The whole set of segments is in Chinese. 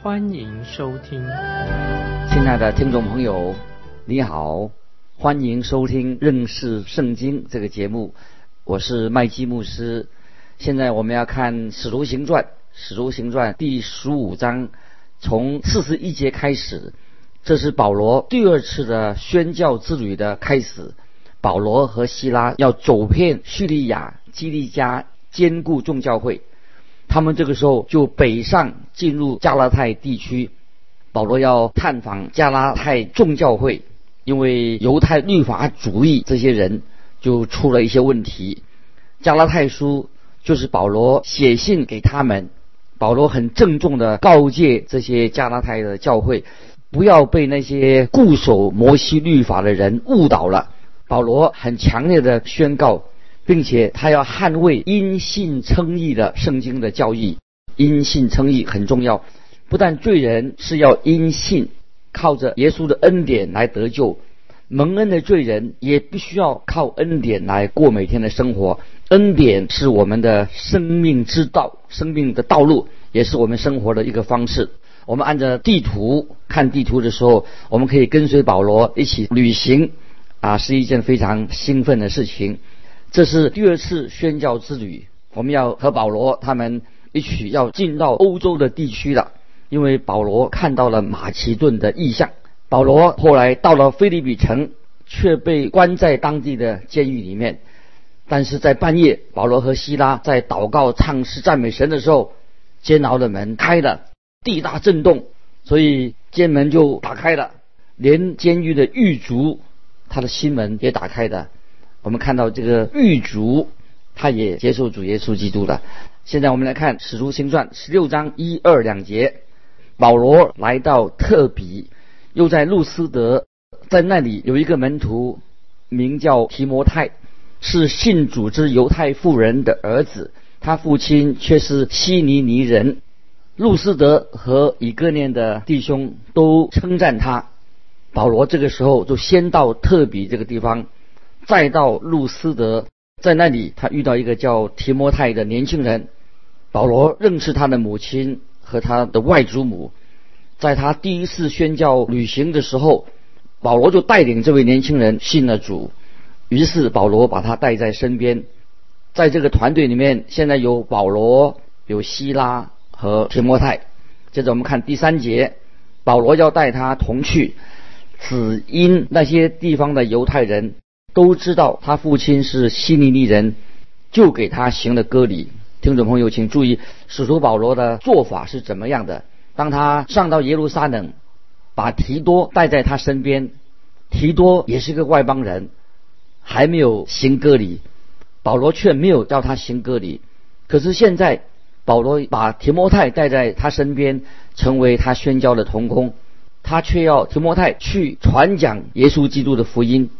欢迎收听。亲爱的听众朋友，你好，欢迎收听认识圣经这个节目，我是麦基牧师。现在我们要看《使徒行传》，《使徒行传》第十五章，从四十一节开始，这是保罗第二次的宣教之旅的开始。保罗和希拉要走遍叙利亚、基利加，兼顾众教会。他们这个时候就北上进入加拉太地区。保罗要探访加拉太众教会，因为犹太律法主义这些人就出了一些问题。加拉太书。就是保罗写信给他们，保罗很郑重的告诫这些加拉太的教会，不要被那些固守摩西律法的人误导了。保罗很强烈的宣告，并且他要捍卫因信称义的圣经的教义。因信称义很重要，不但罪人是要因信靠着耶稣的恩典来得救。蒙恩的罪人也必须要靠恩典来过每天的生活。恩典是我们的生命之道，生命的道路也是我们生活的一个方式。我们按照地图看地图的时候，我们可以跟随保罗一起旅行，啊，是一件非常兴奋的事情。这是第二次宣教之旅，我们要和保罗他们一起要进到欧洲的地区了，因为保罗看到了马其顿的意象。保罗后来到了菲利比城，却被关在当地的监狱里面。但是在半夜，保罗和希拉在祷告、唱诗、赞美神的时候，监牢的门开了，地大震动，所以监门就打开了，连监狱的狱卒，他的心门也打开的。我们看到这个狱卒，他也接受主耶稣基督了。现在我们来看《使徒行传》十六章一二两节，保罗来到特比。又在路斯德，在那里有一个门徒，名叫提摩太，是信主之犹太妇人的儿子，他父亲却是希尼尼人。路斯德和以哥念的弟兄都称赞他。保罗这个时候就先到特比这个地方，再到路斯德，在那里他遇到一个叫提摩太的年轻人。保罗认识他的母亲和他的外祖母。在他第一次宣教旅行的时候，保罗就带领这位年轻人信了主。于是保罗把他带在身边，在这个团队里面，现在有保罗、有希拉和提摩太。接着我们看第三节，保罗要带他同去，只因那些地方的犹太人都知道他父亲是希利人，就给他行了割礼。听众朋友，请注意，使徒保罗的做法是怎么样的？当他上到耶路撒冷，把提多带在他身边，提多也是个外邦人，还没有行割礼，保罗却没有叫他行割礼。可是现在，保罗把提摩太带在他身边，成为他宣教的同工，他却要提摩太去传讲耶稣基督的福音。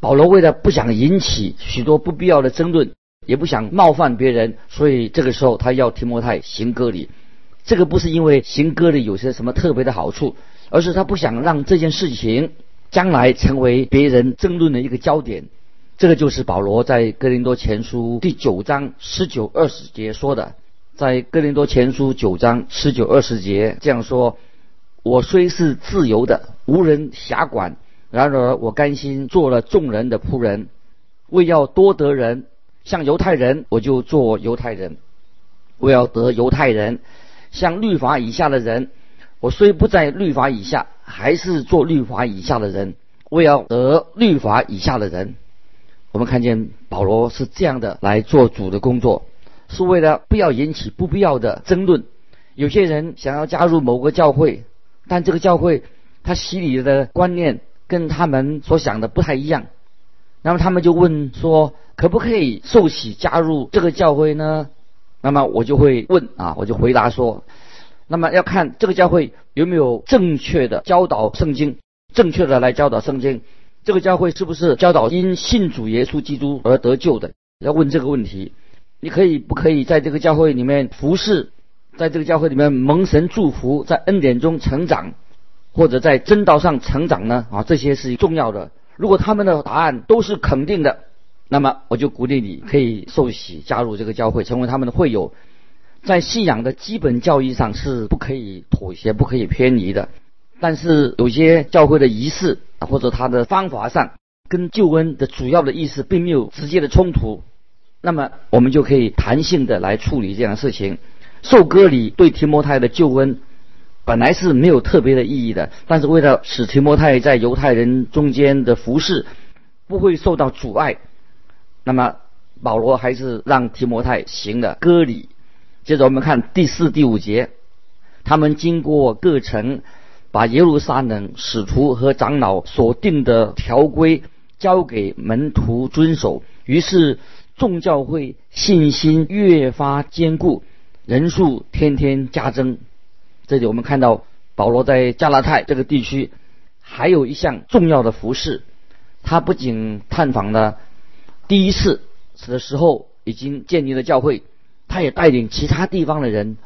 保罗为了不想引起许多不必要的争论，也不想冒犯别人，所以这个时候他要提摩太行割礼。这个不是因为行歌里有些什么特别的好处，而是他不想让这件事情将来成为别人争论的一个焦点。这个就是保罗在哥林多前书第九章十九二十节说的，在哥林多前书九章十九二十节这样说：“我虽是自由的，无人辖管，然而我甘心做了众人的仆人，为要多得人，像犹太人，我就做犹太人；为要得犹太人。”像律法以下的人，我虽不在律法以下，还是做律法以下的人。为要得律法以下的人。我们看见保罗是这样的来做主的工作，是为了不要引起不必要的争论。有些人想要加入某个教会，但这个教会他洗礼的观念跟他们所想的不太一样，那么他们就问说：可不可以受洗加入这个教会呢？那么我就会问啊，我就回答说，那么要看这个教会有没有正确的教导圣经，正确的来教导圣经。这个教会是不是教导因信主耶稣基督而得救的？要问这个问题。你可以不可以在这个教会里面服侍，在这个教会里面蒙神祝福，在恩典中成长，或者在真道上成长呢？啊，这些是重要的。如果他们的答案都是肯定的，那么我就鼓励你可以受洗加入这个教会，成为他们的会友。在信仰的基本教义上是不可以妥协、不可以偏离的。但是有些教会的仪式或者他的方法上，跟救恩的主要的意思并没有直接的冲突。那么我们就可以弹性的来处理这样的事情。受割礼对提摩太的救恩本来是没有特别的意义的，但是为了使提摩太在犹太人中间的服饰不会受到阻碍，那么保罗还是让提摩太行了割礼。接着我们看第四、第五节，他们经过各城，把耶路撒冷使徒和长老所定的条规交给门徒遵守，于是。众教会信心越发坚固，人数天天加增。这里我们看到保罗在加拉太这个地区还有一项重要的服饰，他不仅探访了第一次的时候已经建立了教会，他也带领其他地方的人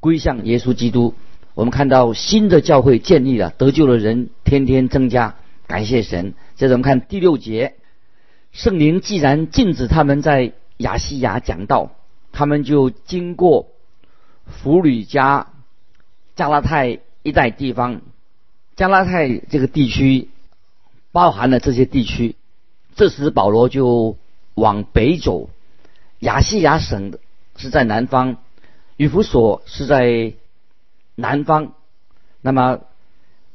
归向耶稣基督。我们看到新的教会建立了，得救的人天天增加，感谢神。接着我们看第六节。圣灵既然禁止他们在亚细亚讲道，他们就经过弗吕加、加拉太一带地方。加拉太这个地区包含了这些地区。这时保罗就往北走，亚细亚省是在南方，以弗所是在南方。那么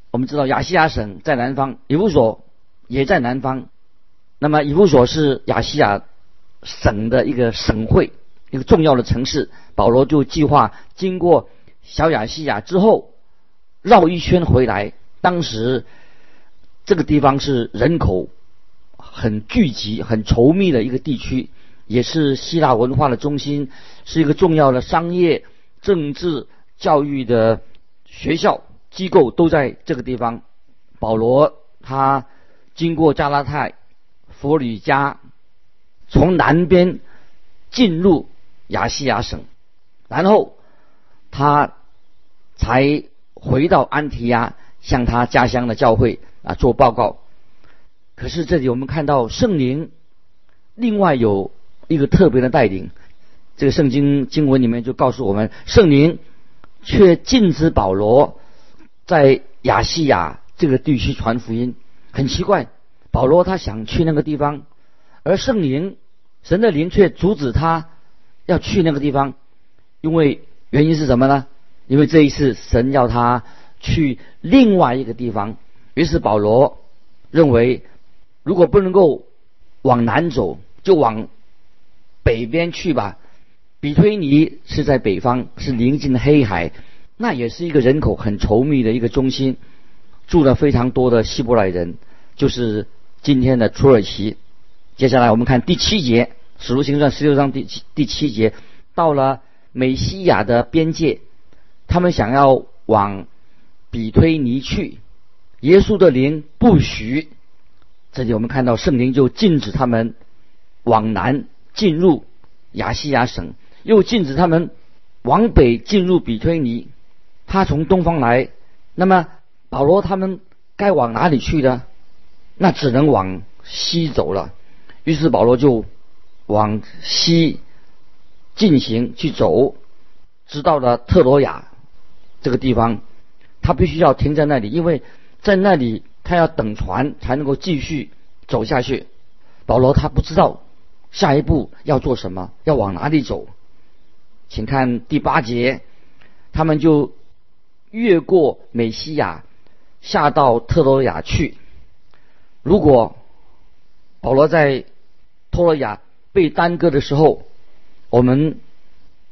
我们知道亚细亚省在南方，以弗所也在南方。那么以弗所是亚细亚省的一个省会，一个重要的城市。保罗就计划经过小亚细亚之后，绕一圈回来。当时这个地方是人口很聚集、很稠密的一个地区，也是希腊文化的中心，是一个重要的商业、政治、教育的学校机构都在这个地方。保罗他经过加拉太。佛吕加从南边进入亚细亚省，然后他才回到安提亚，向他家乡的教会啊做报告。可是这里我们看到圣灵另外有一个特别的带领，这个圣经经文里面就告诉我们，圣灵却禁止保罗在亚细亚这个地区传福音，很奇怪。保罗他想去那个地方，而圣灵、神的灵却阻止他要去那个地方，因为原因是什么呢？因为这一次神要他去另外一个地方。于是保罗认为，如果不能够往南走，就往北边去吧。比推尼是在北方，是临近黑海，那也是一个人口很稠密的一个中心，住了非常多的希伯来人，就是。今天的土耳其，接下来我们看第七节《使徒行传》十六章第七第七节，到了美西亚的边界，他们想要往比推尼去，耶稣的灵不许。这里我们看到圣灵就禁止他们往南进入亚细亚省，又禁止他们往北进入比推尼。他从东方来，那么保罗他们该往哪里去呢？那只能往西走了，于是保罗就往西进行去走，直到了特罗亚这个地方，他必须要停在那里，因为在那里他要等船才能够继续走下去。保罗他不知道下一步要做什么，要往哪里走。请看第八节，他们就越过美西亚，下到特罗亚去。如果保罗在托罗亚被耽搁的时候，我们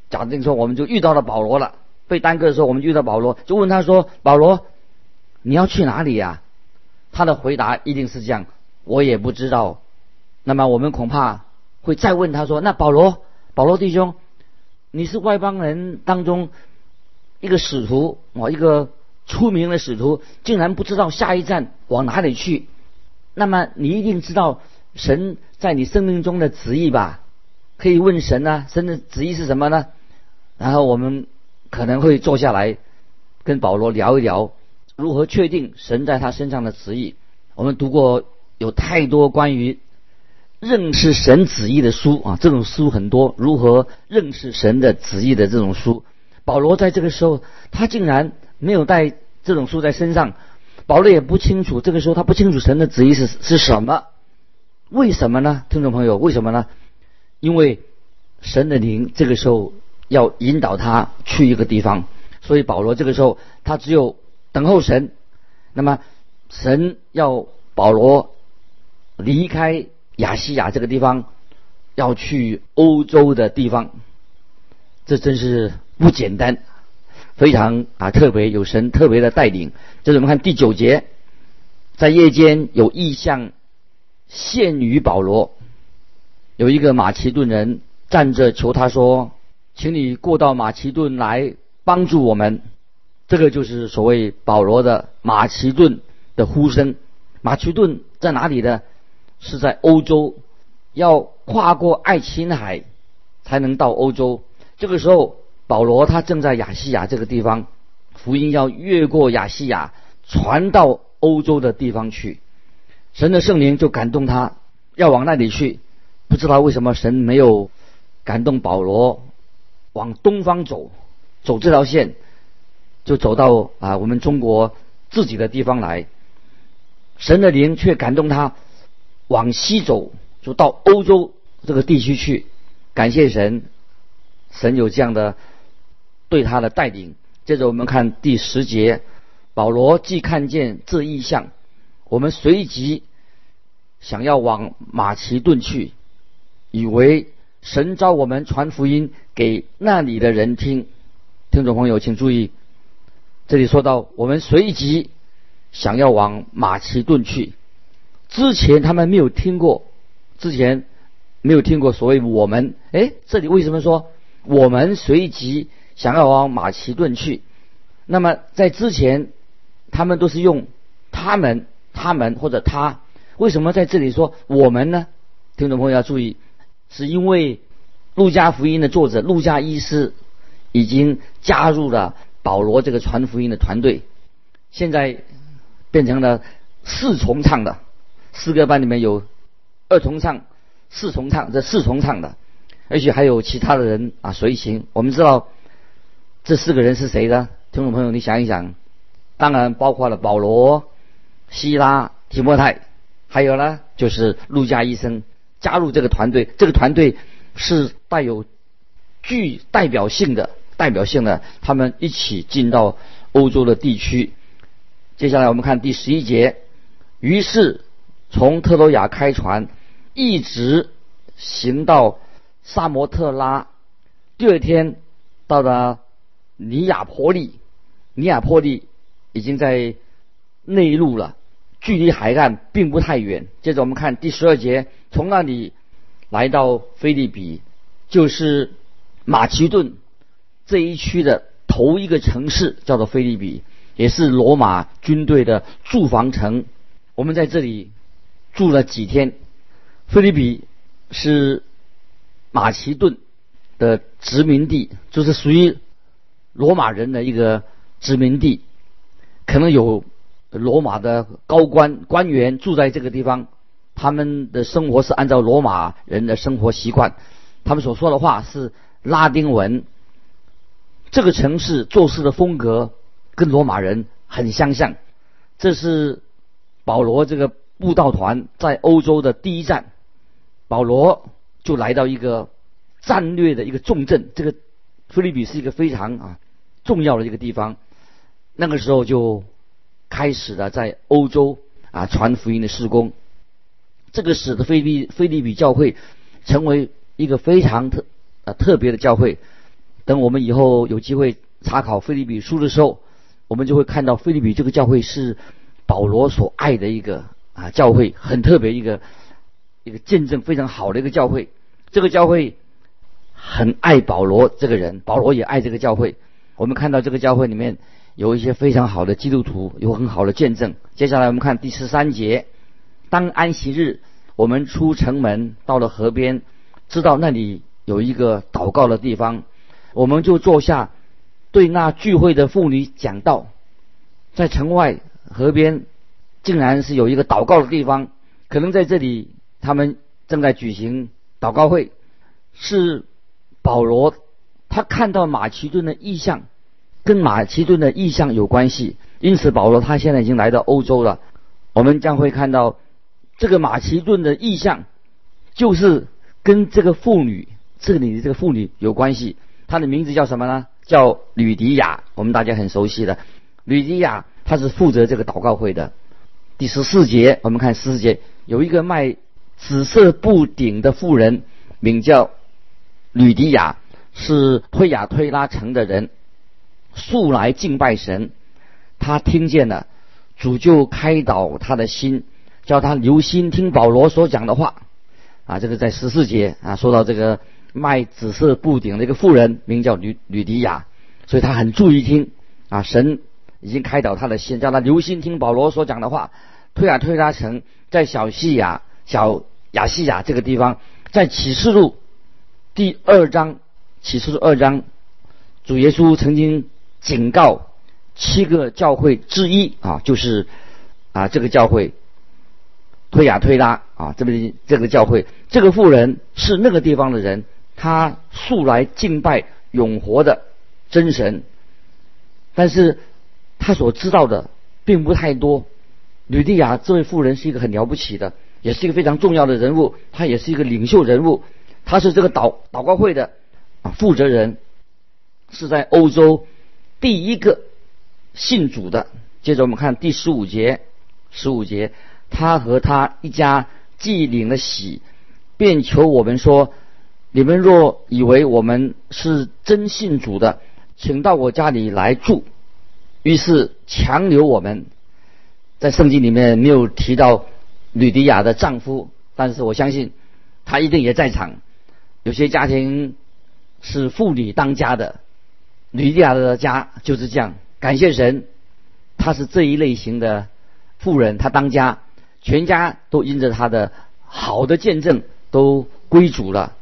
假定说我们就遇到了保罗了。被耽搁的时候，我们遇到保罗，就问他说：“保罗，你要去哪里呀？”他的回答一定是这样：“我也不知道。”那么我们恐怕会再问他说：“那保罗，保罗弟兄，你是外邦人当中一个使徒哦，一个出名的使徒，竟然不知道下一站往哪里去，那么你一定知道神在你生命中的旨意吧？可以问神啊，神的旨意是什么呢？然后我们可能会坐下来跟保罗聊一聊，如何确定神在他身上的旨意。我们读过有太多关于认识神旨意的书啊，这种书很多，如何认识神的旨意的这种书。保罗在这个时候，他竟然没有带这种书在身上。保罗也不清楚，这个时候他不清楚神的旨意是是什么？为什么呢？听众朋友，为什么呢？因为神的灵这个时候要引导他去一个地方，所以保罗这个时候他只有等候神。那么神要保罗离开亚细亚这个地方，要去欧洲的地方，这真是不简单，非常啊特别，有神特别的带领。这是我们看第九节，在夜间有异象现于保罗。有一个马其顿人站着求他说：“请你过到马其顿来帮助我们。”这个就是所谓保罗的马其顿的呼声。马其顿在哪里呢？是在欧洲，要跨过爱琴海才能到欧洲。这个时候，保罗他正在亚细亚这个地方，福音要越过亚细亚传到欧洲的地方去。神的圣灵就感动他，要往那里去。不知道为什么神没有感动保罗往东方走，走这条线就走到啊我们中国自己的地方来。神的灵却感动他往西走，就到欧洲这个地区去。感谢神，神有这样的对他的带领。接着我们看第十节，保罗既看见这异象，我们随即想要往马其顿去。以为神召我们传福音给那里的人听，听众朋友请注意，这里说到我们随即想要往马其顿去，之前他们没有听过，之前没有听过所谓我们，哎，这里为什么说我们随即想要往马其顿去？那么在之前他们都是用他们、他们或者他，为什么在这里说我们呢？听众朋友要注意。是因为路加福音的作者路加医师已经加入了保罗这个传福音的团队，现在变成了四重唱的诗歌班里面有二重唱、四重唱，这四重唱的，而且还有其他的人啊随行。我们知道这四个人是谁呢？听众朋友，你想一想，当然包括了保罗、希拉、提摩太，还有呢就是路加医生。加入这个团队，这个团队是带有具代表性的、代表性的，他们一起进到欧洲的地区。接下来我们看第十一节，于是从特罗亚开船，一直行到萨摩特拉，第二天到达尼亚坡利，尼亚坡利已经在内陆了。距离海岸并不太远。接着我们看第十二节，从那里来到菲利比，就是马其顿这一区的头一个城市，叫做菲利比，也是罗马军队的驻防城。我们在这里住了几天。菲利比是马其顿的殖民地，就是属于罗马人的一个殖民地，可能有。罗马的高官官员住在这个地方，他们的生活是按照罗马人的生活习惯，他们所说的话是拉丁文。这个城市做事的风格跟罗马人很相像。这是保罗这个布道团在欧洲的第一站，保罗就来到一个战略的一个重镇，这个菲利比是一个非常啊重要的一个地方。那个时候就。开始了在欧洲啊传福音的施工，这个使得菲利菲利比教会成为一个非常特啊特别的教会。等我们以后有机会查考菲利比书的时候，我们就会看到菲利比这个教会是保罗所爱的一个啊教会，很特别一个一个见证非常好的一个教会。这个教会很爱保罗这个人，保罗也爱这个教会。我们看到这个教会里面有一些非常好的基督徒，有很好的见证。接下来我们看第十三节，当安息日，我们出城门，到了河边，知道那里有一个祷告的地方，我们就坐下，对那聚会的妇女讲道。在城外河边，竟然是有一个祷告的地方，可能在这里他们正在举行祷告会，是保罗他看到马其顿的意象，跟马其顿的意象有关系，因此保罗他现在已经来到欧洲了，我们将会看到这个马其顿的意象，就是跟这个妇女这里的这个妇女有关系，她的名字叫什么呢？叫吕迪亚，我们大家很熟悉的。吕迪亚，她是负责这个祷告会的。第十四节，我们看十四节，有一个卖紫色布顶的妇人，名叫吕迪亚，是推雅推拉城的人，素来敬拜神。他听见了，主就开导他的心，叫他留心听保罗所讲的话。啊，这个在十四节啊，说到这个卖紫色布顶的一个妇人，名叫吕吕迪亚，所以他很注意听啊，神。已经开导他的心，叫他留心听保罗所讲的话。推啊推拉成在小西亚、小亚细亚这个地方，在启示录第二章，启示录二章，主耶稣曾经警告七个教会之一啊，就是啊这个教会推亚推拉啊这边这个教会，这个妇人是那个地方的人，他素来敬拜永活的真神，但是。他所知道的并不太多。吕地亚这位妇人是一个很了不起的，也是一个非常重要的人物。她也是一个领袖人物，她是这个祷祷告会的啊负责人，是在欧洲第一个信主的。接着我们看第十五节，十五节，他和他一家既领了喜，便求我们说：你们若以为我们是真信主的，请到我家里来住。于是强留我们，在圣经里面没有提到吕迪亚的丈夫，但是我相信他一定也在场。有些家庭是妇女当家的，吕迪亚的家就是这样。感谢神，她是这一类型的妇人，她当家，全家都因着她的好的见证都归主了。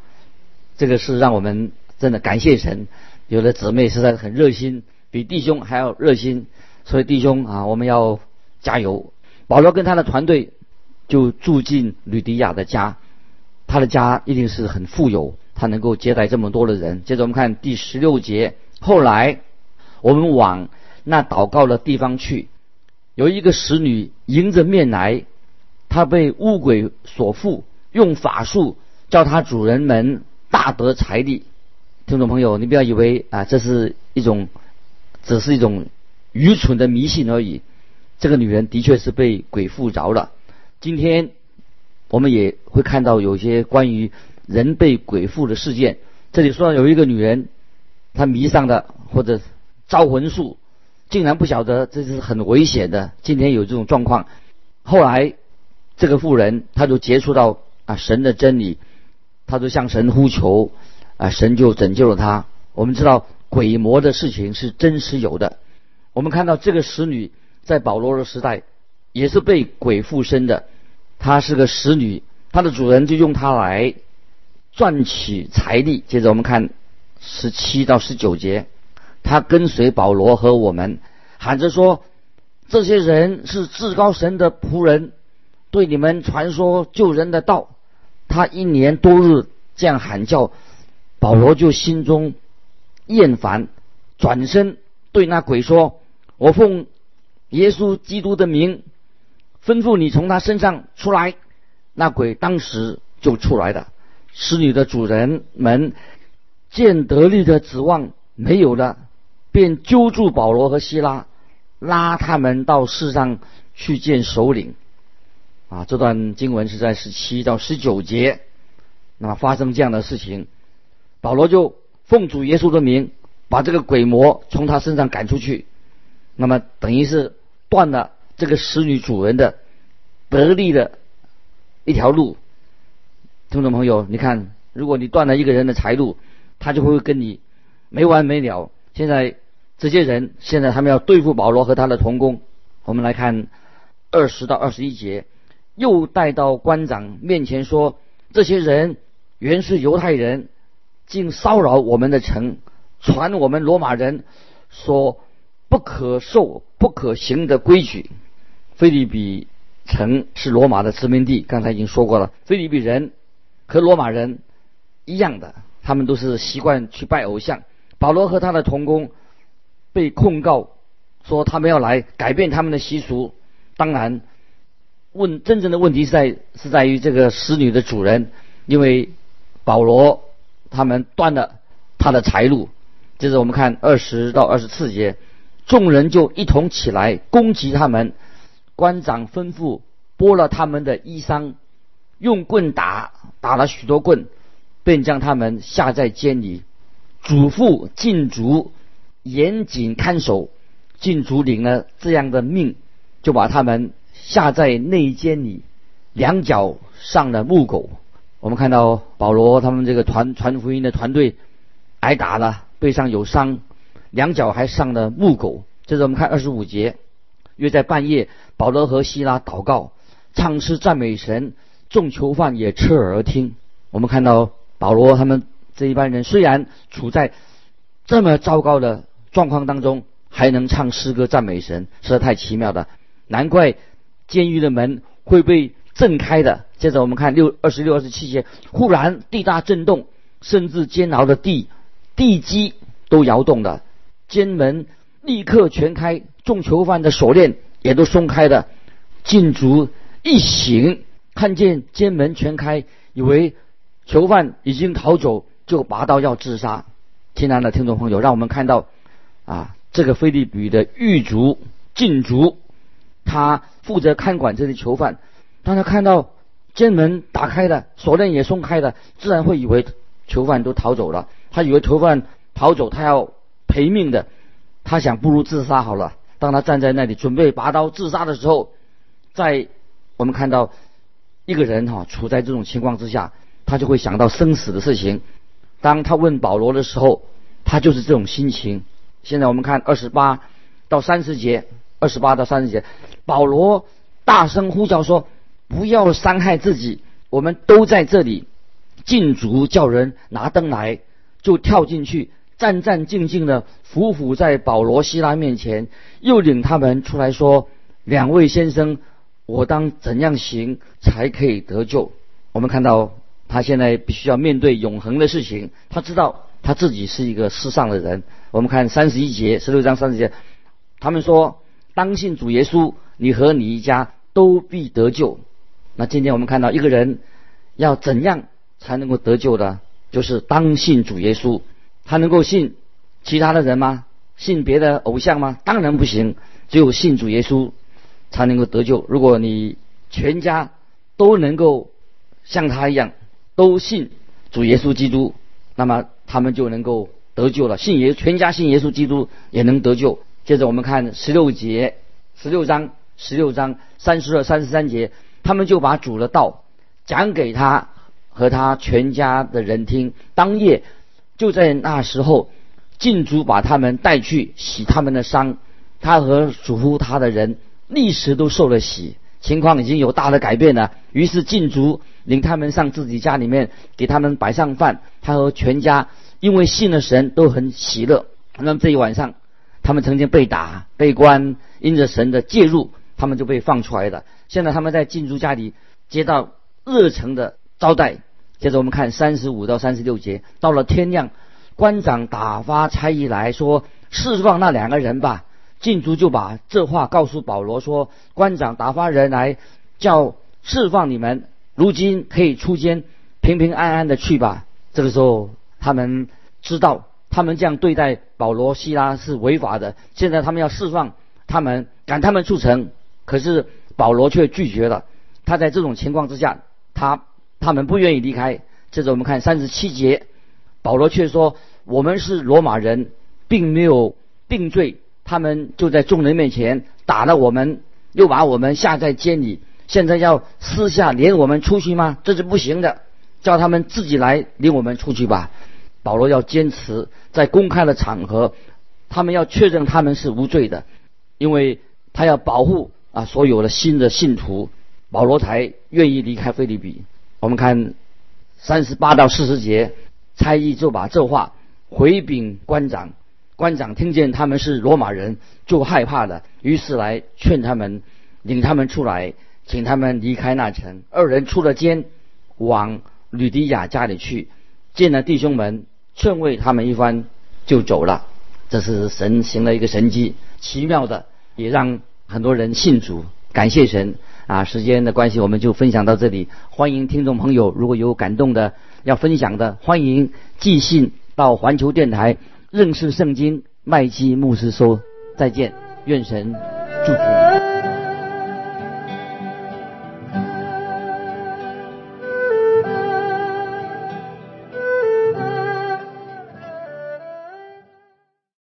这个是让我们真的感谢神。有的姊妹实在很热心。比弟兄还要热心，所以弟兄啊，我们要加油。保罗跟他的团队就住进吕迪亚的家，他的家一定是很富有，他能够接待这么多的人。接着我们看第十六节，后来我们往那祷告的地方去，有一个使女迎着面来，她被巫鬼所缚，用法术叫她主人们大得财力。听众朋友，你不要以为啊，这是一种。只是一种愚蠢的迷信而已。这个女人的确是被鬼附着了。今天我们也会看到有些关于人被鬼附的事件。这里说有一个女人，他迷上的或者招魂术，竟然不晓得这是很危险的。今天有这种状况，后来这个妇人她就接触到啊神的真理，她就向神呼求，啊神就拯救了她。我们知道。鬼魔的事情是真实有的。我们看到这个使女在保罗的时代也是被鬼附身的。她是个使女，她的主人就用她来赚取财力。接着我们看十七到十九节，他跟随保罗和我们，喊着说：“这些人是至高神的仆人，对你们传说救人的道。”他一年多日这样喊叫，保罗就心中。厌烦，转身对那鬼说：“我奉耶稣基督的名，吩咐你从他身上出来。”那鬼当时就出来了。使女的主人们见得力的指望没有了，便揪住保罗和希拉，拉他们到世上去见首领。啊，这段经文是在十七到十九节。那么发生这样的事情，保罗就。奉主耶稣的名，把这个鬼魔从他身上赶出去，那么等于是断了这个使女主人的得力的一条路。听众朋友，你看，如果你断了一个人的财路，他就会跟你没完没了。现在这些人现在他们要对付保罗和他的同工。我们来看二十到二十一节，又带到官长面前说：这些人原是犹太人，竟骚扰我们的城，传我们罗马人说不可受、不可行的规矩。菲利比城是罗马的殖民地，刚才已经说过了。菲利比人和罗马人一样的，他们都是习惯去拜偶像。保罗和他的同工被控告说他们要来改变他们的习俗。当然，问真正的问题是在是在于这个使女的主人，因为保罗他们断了他的财路。接着我们看二十到二十四节，众人就一同起来攻击他们。官长吩咐剥了他们的衣裳，用棍打，打了许多棍，便将他们下在监里。嘱咐禁足严谨看守。禁足领了这样的命，就把他们下在内监里，两脚上了木狗。我们看到保罗他们这个传传福音的团队挨打了，背上有伤，两脚还上了木狗。这是我们看二十五节。约在半夜，保罗和希拉祷告、唱诗赞美神，众囚犯也侧耳而听。我们看到保罗他们这一班人虽然处在这么糟糕的状况当中，还能唱诗歌赞美神，实在太奇妙了。难怪监狱的门会被震开的。接着我们看六二十六、二十七节，忽然地大震动，甚至监牢的地地基都摇动了，监门立刻全开。众囚犯的锁链也都松开了，禁足一醒，看见监门全开，以为囚犯已经逃走，就拔刀要自杀。亲爱的听众朋友，让我们看到啊，这个菲利比的狱卒禁足，他负责看管这些囚犯。当他看到监门打开了，锁链也松开了，自然会以为囚犯都逃走了。他以为囚犯逃走，他要赔命的，他想不如自杀好了。当他站在那里准备拔刀自杀的时候，在我们看到一个人哈处在这种情况之下，他就会想到生死的事情。当他问保罗的时候，他就是这种心情。现在我们看二十八到三十节，二十八到三十节，保罗大声呼叫说：“不要伤害自己，我们都在这里。”禁足叫人拿灯来，就跳进去。战战兢兢的伏伏在保罗、希拉面前，又领他们出来说：“两位先生，我当怎样行才可以得救？”我们看到他现在必须要面对永恒的事情。他知道他自己是一个世上的人。我们看三十一节、十六章三十节，他们说：“当信主耶稣，你和你一家都必得救。”那今天我们看到一个人要怎样才能够得救的，就是当信主耶稣。他能够信其他的人吗？信别的偶像吗？当然不行，只有信主耶稣才能够得救。如果你全家都能够像他一样都信主耶稣基督，那么他们就能够得救了。信耶全家信耶稣基督也能得救。接着我们看十六节，十六章十六章三十二、三十三节，他们就把主的道讲给他和他全家的人听。当夜。就在那时候，禁主把他们带去洗他们的伤，他和嘱咐他的人立时都受了洗，情况已经有大的改变了。于是禁足领他们上自己家里面，给他们摆上饭。他和全家因为信了神，都很喜乐。那么这一晚上，他们曾经被打、被关，因着神的介入，他们就被放出来了。现在他们在禁足家里接到热诚的招待。接着我们看三十五到三十六节，到了天亮，官长打发差役来说释放那两个人吧。禁足就把这话告诉保罗说：“官长打发人来叫释放你们，如今可以出监，平平安安的去吧。”这个时候，他们知道他们这样对待保罗、希拉是违法的。现在他们要释放他们，赶他们出城，可是保罗却拒绝了。他在这种情况之下，他。他们不愿意离开。接着我们看三十七节，保罗却说：“我们是罗马人，并没有定罪。他们就在众人面前打了我们，又把我们下在监里。现在要私下领我们出去吗？这是不行的。叫他们自己来领我们出去吧。”保罗要坚持在公开的场合，他们要确认他们是无罪的，因为他要保护啊所有的新的信徒，保罗才愿意离开菲利比。我们看三十八到四十节，差役就把这话回禀官长，官长听见他们是罗马人，就害怕了，于是来劝他们，领他们出来，请他们离开那城。二人出了监，往吕迪亚家里去，见了弟兄们，劝慰他们一番，就走了。这是神行了一个神迹，奇妙的，也让很多人信主，感谢神啊！时间的关系，我们就分享到这里。欢迎听众朋友，如果有感动的要分享的，欢迎寄信到环球电台认识圣经麦基牧师说。再见，愿神。